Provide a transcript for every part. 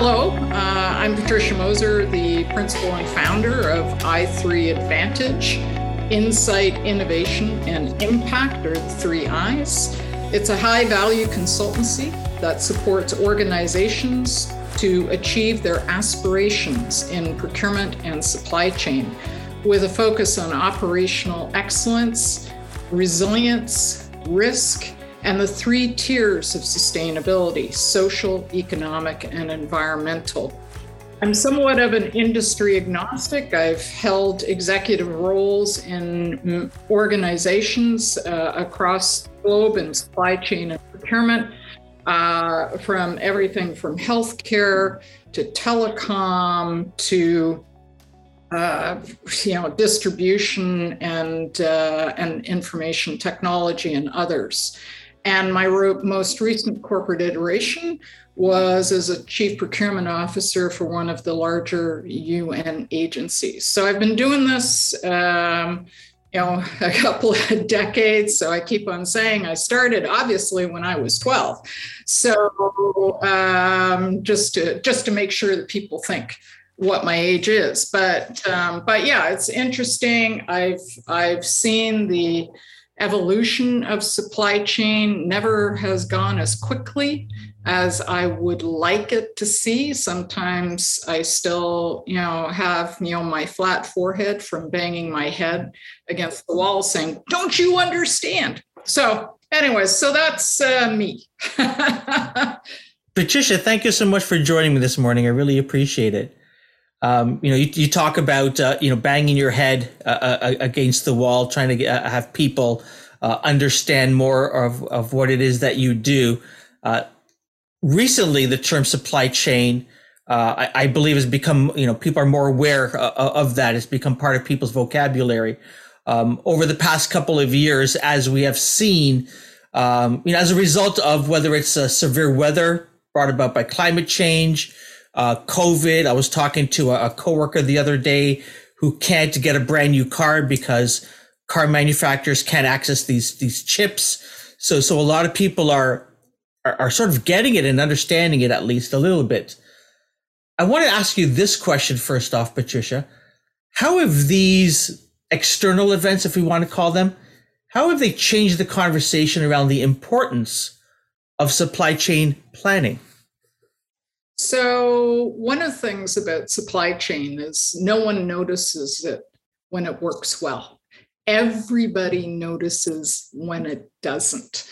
hello, uh, I'm Patricia Moser, the principal and founder of i3 Advantage. Insight, innovation, and impact are the three I's. It's a high value consultancy that supports organizations to achieve their aspirations in procurement and supply chain with a focus on operational excellence, resilience, risk, and the three tiers of sustainability social, economic, and environmental. I'm somewhat of an industry agnostic. I've held executive roles in organizations uh, across the globe in supply chain and procurement, uh, from everything from healthcare to telecom to uh, you know distribution and uh, and information technology and others. And my most recent corporate iteration was as a chief procurement officer for one of the larger UN agencies. So I've been doing this, um, you know, a couple of decades. So I keep on saying I started obviously when I was 12. So um, just to just to make sure that people think what my age is, but um, but yeah, it's interesting. I've I've seen the evolution of supply chain never has gone as quickly as I would like it to see. Sometimes I still, you know, have, you know, my flat forehead from banging my head against the wall saying, don't you understand? So anyways, so that's uh, me. Patricia, thank you so much for joining me this morning. I really appreciate it. Um, you know, you, you talk about uh, you know banging your head uh, uh against the wall, trying to get, uh, have people uh, understand more of of what it is that you do. Uh, recently, the term supply chain, I, I, believe, has become you know people are more aware of that. It's become part of people's vocabulary. Um, over the past couple of years, as we have seen, um, you know, as a result of whether it's severe weather brought about by climate change uh, COVID. I was talking to a, a coworker the other day who can't get a brand new car because car manufacturers can't access these these chips. So so a lot of people are, are, are sort of getting it and understanding it at least a little bit. I want to ask you this question first off, Patricia. How have these external events, if we want to call them, how have they changed the conversation around the importance of supply chain planning? So, one of the things about supply chain is no one notices it when it works well. Everybody notices when it doesn't.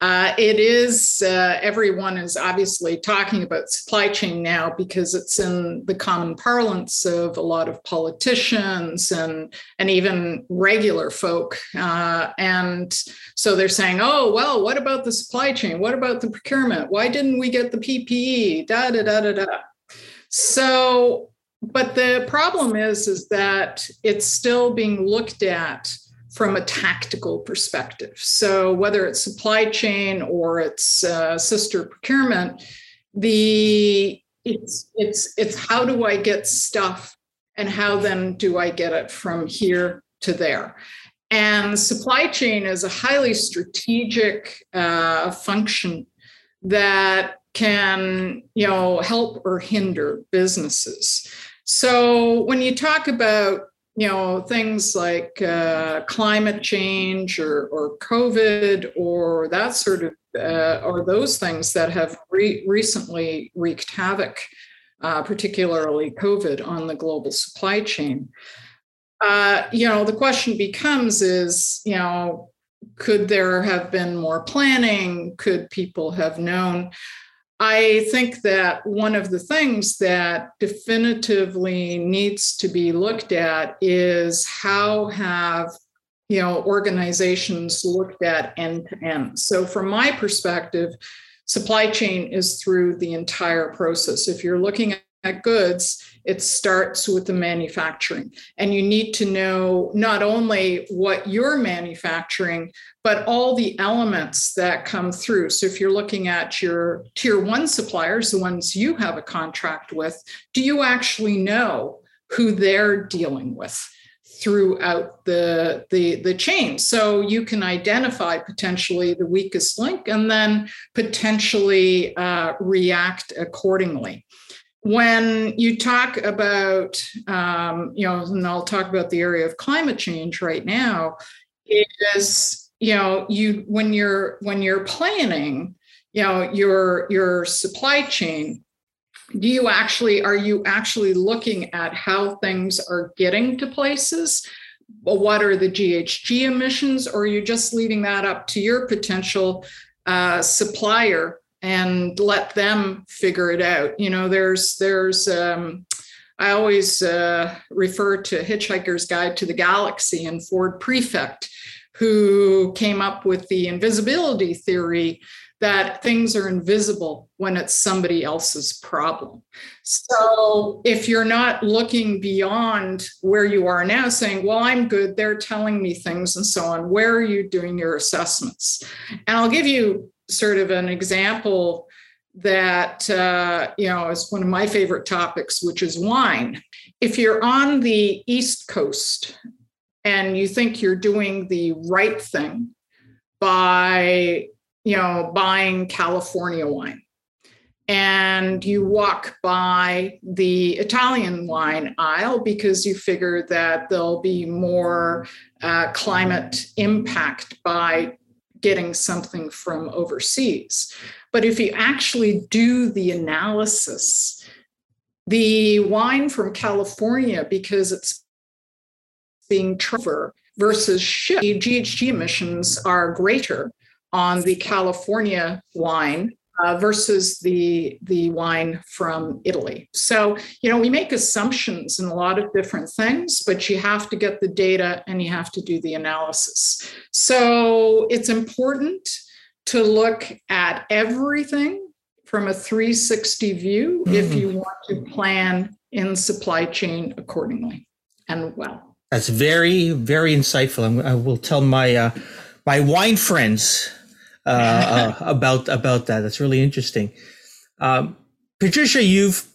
Uh, it is, uh, everyone is obviously talking about supply chain now because it's in the common parlance of a lot of politicians and, and even regular folk. Uh, and so they're saying, oh, well, what about the supply chain? What about the procurement? Why didn't we get the PPE? Da, da, da, da, da. So, but the problem is, is that it's still being looked at from a tactical perspective. So whether it's supply chain or it's uh, sister procurement, the it's it's it's how do I get stuff and how then do I get it from here to there? And supply chain is a highly strategic uh, function that can you know help or hinder businesses. So when you talk about you know things like uh, climate change or, or covid or that sort of uh, or those things that have re- recently wreaked havoc uh, particularly covid on the global supply chain. Uh, you know the question becomes is you know could there have been more planning? Could people have known I think that one of the things that definitively needs to be looked at is how have you know organizations looked at end to end. So from my perspective, supply chain is through the entire process. If you're looking at goods, it starts with the manufacturing. And you need to know not only what you're manufacturing, but all the elements that come through. So if you're looking at your tier one suppliers, the ones you have a contract with, do you actually know who they're dealing with? throughout the, the the chain so you can identify potentially the weakest link and then potentially uh, react accordingly when you talk about, um, you know, and I'll talk about the area of climate change right now, is you know you when you're when you're planning, you know your your supply chain. Do you actually are you actually looking at how things are getting to places? What are the GHG emissions, or are you just leaving that up to your potential uh, supplier and let them figure it out. You know, there's there's um, I always uh, refer to Hitchhiker's Guide to the Galaxy and Ford Prefect, who came up with the invisibility theory that things are invisible when it's somebody else's problem. So if you're not looking beyond where you are now, saying, well, I'm good, they're telling me things and so on, where are you doing your assessments? And I'll give you sort of an example that uh, you know is one of my favorite topics, which is wine. If you're on the East Coast and you think you're doing the right thing by you know buying California wine, and you walk by the Italian wine aisle because you figure that there'll be more uh, climate impact by getting something from overseas. But if you actually do the analysis, the wine from California, because it's being transferred versus shipped, GHG emissions are greater on the California wine uh, versus the the wine from Italy. So you know we make assumptions in a lot of different things, but you have to get the data and you have to do the analysis. So it's important to look at everything from a 360 view mm. if you want to plan in supply chain accordingly and well. That's very very insightful. I will tell my uh, my wine friends uh, uh, about about that. That's really interesting. Um, Patricia, you've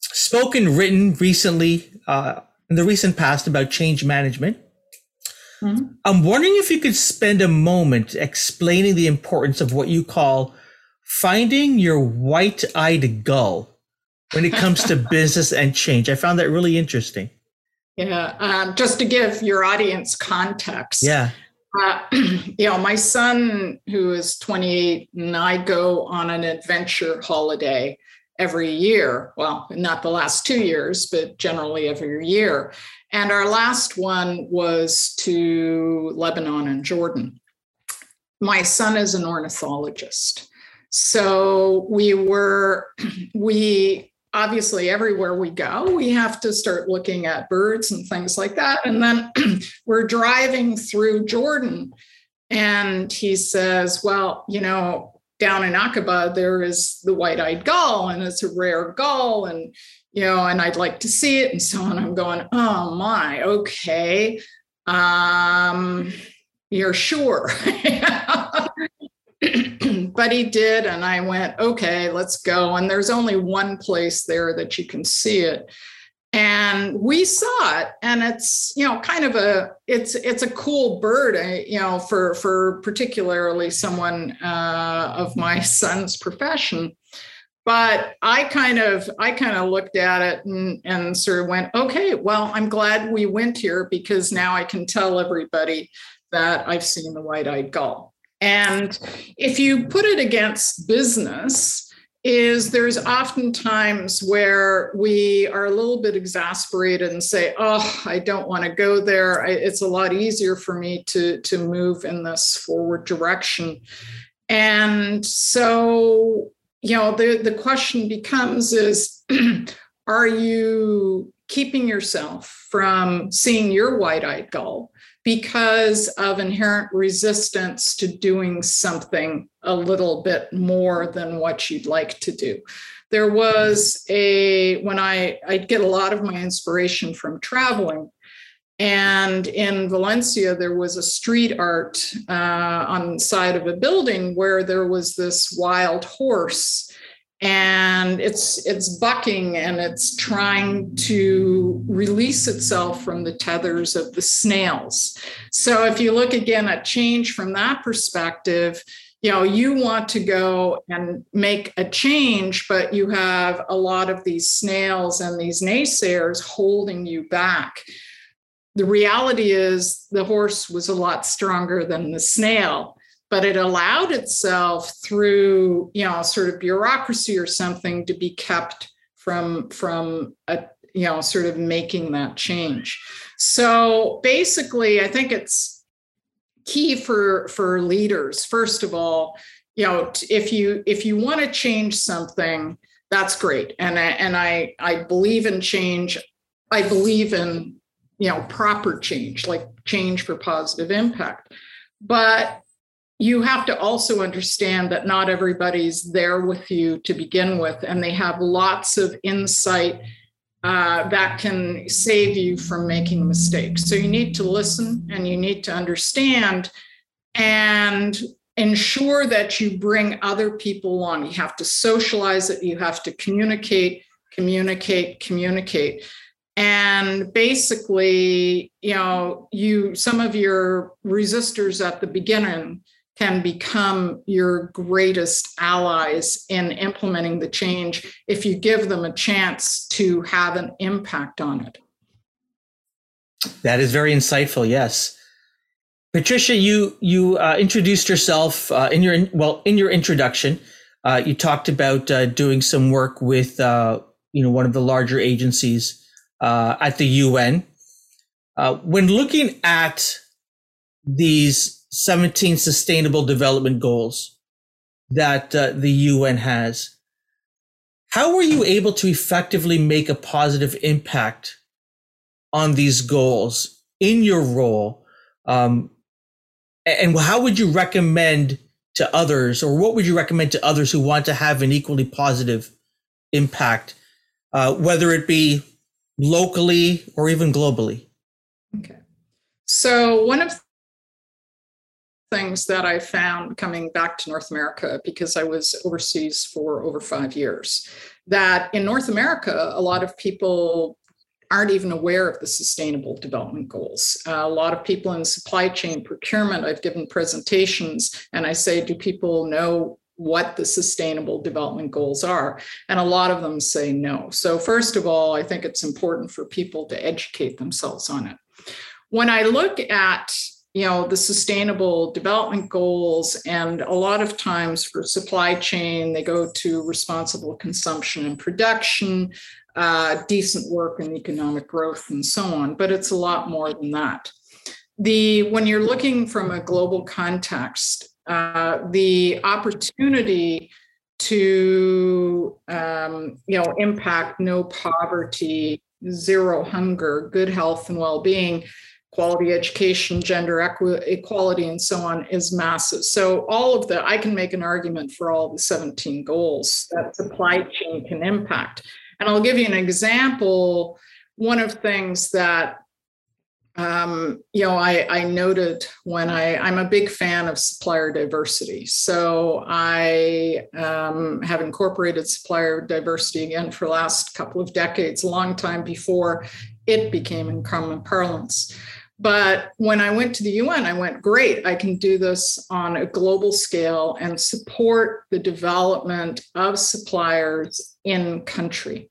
spoken, written recently uh, in the recent past about change management. Mm-hmm. I'm wondering if you could spend a moment explaining the importance of what you call finding your white-eyed gull when it comes to business and change. I found that really interesting. Yeah, um, just to give your audience context. Yeah. Uh, you know, my son, who is 28, and I go on an adventure holiday every year. Well, not the last two years, but generally every year. And our last one was to Lebanon and Jordan. My son is an ornithologist. So we were, we obviously everywhere we go we have to start looking at birds and things like that. And then we're driving through jordan and he says well you know down in aqaba there is the white-eyed gull and it's a rare gull and you know and i'd like to see it and so on. I'm going oh my okay um you're sure but he did. And I went, okay, let's go. And there's only one place there that you can see it. And we saw it, and it's you know kind of a it's it's a cool bird, eh, you know, for for particularly someone uh, of my son's profession but i kind of i kind of looked at it and, and sort of went okay well i'm glad we went here because now i can tell everybody that i've seen the white-eyed gull and if you put it against business, is there's often times where we are a little bit exasperated and say, "Oh, I don't want to go there. it's a lot easier for me to to move in this forward direction." And so, you know, the the question becomes: Is are you keeping yourself from seeing your white-eyed gull? Because of inherent resistance to doing something a little bit more than what you'd like to do. There was a, when I, I get a lot of my inspiration from traveling. And in Valencia, there was a street art uh, on the side of a building where there was this wild horse and it's it's bucking and it's trying to release itself from the tethers of the snails. So if you look again at change from that perspective you know you want to go and make a change but you have a lot of these snails and these naysayers holding you back. The reality is the horse was a lot stronger than the snail but it allowed itself through you know sort of bureaucracy or something to be kept from from a you know sort of making that change. So basically i think it's key for for leaders first of all you know if you if you want to change something that's great. And I, and i i believe in change. I believe in you know proper change like change for positive impact. But you have to also understand that not everybody's there with you to begin with and they have lots of insight uh, that can save you from making mistakes. So you need to listen and you need to understand and ensure that you bring other people along. You have to socialize it. You have to communicate communicate communicate. And basically you know you some of your resistors at the beginning can become your greatest allies in implementing the change if you give them a chance to have an impact on it that is very insightful yes patricia you you uh, introduced yourself uh, in your well in your introduction uh, you talked about uh, doing some work with uh, you know one of the larger agencies uh, at the UN. When looking at these 17 sustainable development goals that uh, the UN has, how were you able to effectively make a positive impact on these goals in your role? Um, and how would you recommend to others, or what would you recommend to others who want to have an equally positive impact, uh, whether it be locally or even globally? Okay. So, one of things that I found coming back to North America, because I was overseas for over five years, that in North America, a lot of people aren't even aware of the sustainable development goals. Uh, a lot of people in supply chain procurement, I've given presentations and I say, do people know what the sustainable development goals are. And a lot of them say no. So, first of all, I think it's important for people to educate themselves on it. When I look at you know the sustainable development goals and a lot of times for supply chain they go to responsible consumption and production uh, decent work and economic growth and so on but it's a lot more than that. The when you're looking from a global context uh, the opportunity to um, you know impact no poverty zero hunger good health and well-being quality education gender equi- equality and so on is massive so all of the i can make an argument for all the 17 goals that supply chain can impact and i'll give you an example one of things that um, you know, I, I noted when I, I'm a big fan of supplier diversity. So I um, have incorporated supplier diversity again for the last couple of decades, a long time before it became in common parlance. But when I went to the UN, I went, great, I can do this on a global scale and support the development of suppliers in country.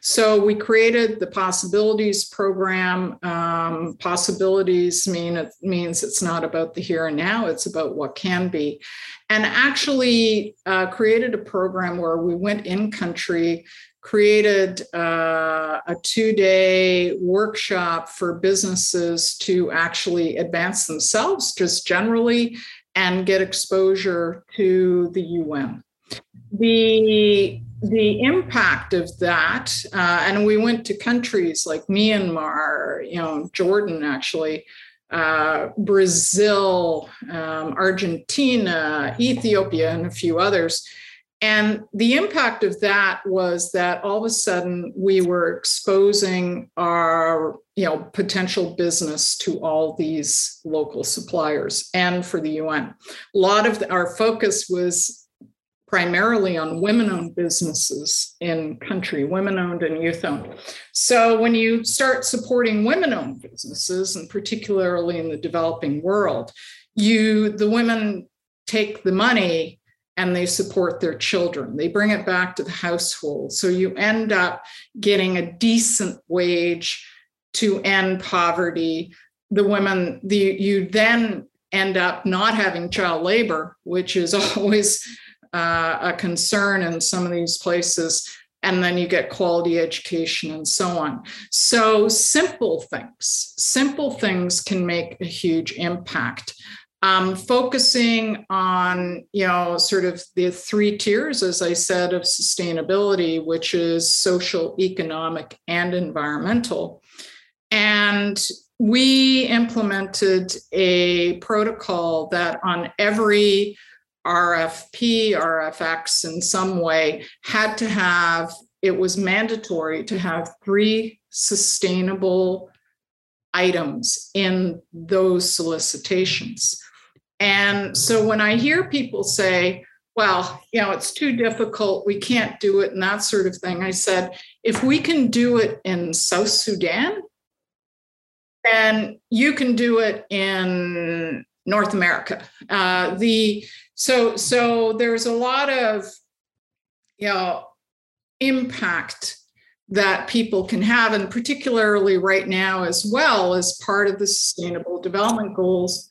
So we created the possibilities program. Um, possibilities mean it means it's not about the here and now; it's about what can be, and actually uh, created a program where we went in country, created uh, a two-day workshop for businesses to actually advance themselves, just generally, and get exposure to the UN. The the impact of that, uh, and we went to countries like Myanmar, you know, Jordan actually, uh, Brazil, um, Argentina, Ethiopia, and a few others. And the impact of that was that all of a sudden we were exposing our, you know, potential business to all these local suppliers and for the UN. A lot of the, our focus was primarily on women owned businesses in country, women owned and youth owned. So when you start supporting women owned businesses, and particularly in the developing world, you the women take the money and they support their children. They bring it back to the household. So you end up getting a decent wage to end poverty. The women, the you then end up not having child labor, which is always uh, a concern in some of these places. And then you get quality education and so on. So, simple things, simple things can make a huge impact. Um, focusing on, you know, sort of the three tiers, as I said, of sustainability, which is social, economic, and environmental. And we implemented a protocol that on every RFP, RFX in some way had to have, it was mandatory to have three sustainable items in those solicitations. And so when I hear people say, well, you know, it's too difficult, we can't do it, and that sort of thing, I said, if we can do it in South Sudan, then you can do it in North America. Uh, the so so there's a lot of you know impact that people can have, and particularly right now as well as part of the Sustainable Development Goals,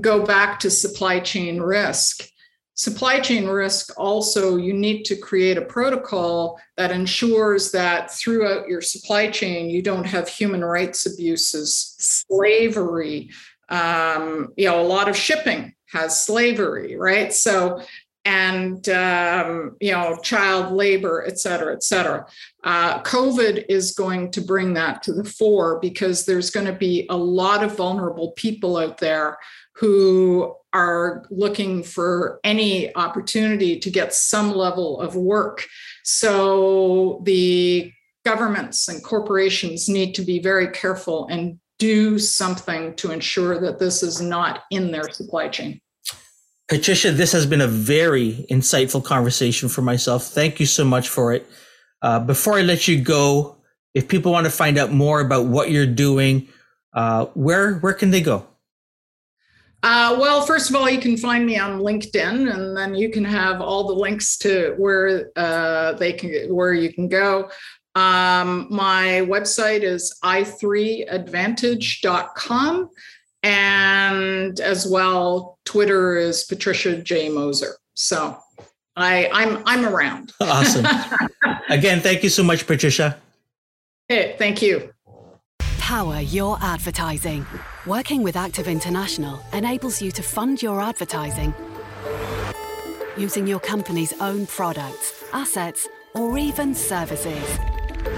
go back to supply chain risk. Supply chain risk also, you need to create a protocol that ensures that throughout your supply chain, you don't have human rights abuses, slavery. Um, you know, a lot of shipping has slavery, right? So, and um, you know, child labor, et cetera, et cetera. Uh, COVID is going to bring that to the fore because there's going to be a lot of vulnerable people out there who are looking for any opportunity to get some level of work. So the governments and corporations need to be very careful and do something to ensure that this is not in their supply chain. Patricia, this has been a very insightful conversation for myself. Thank you so much for it. Uh, before I let you go, if people want to find out more about what you're doing, uh, where where can they go? Uh, well, first of all, you can find me on LinkedIn, and then you can have all the links to where uh, they can where you can go. Um, my website is i3advantage.com, and as well, Twitter is Patricia J Moser. So I, I'm I'm around. awesome. Again, thank you so much, Patricia. Hey, thank you. Power your advertising. Working with Active International enables you to fund your advertising using your company's own products, assets, or even services.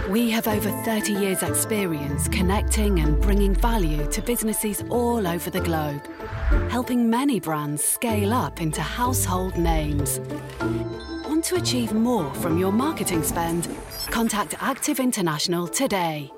We have over 30 years' experience connecting and bringing value to businesses all over the globe, helping many brands scale up into household names. Want to achieve more from your marketing spend? Contact Active International today.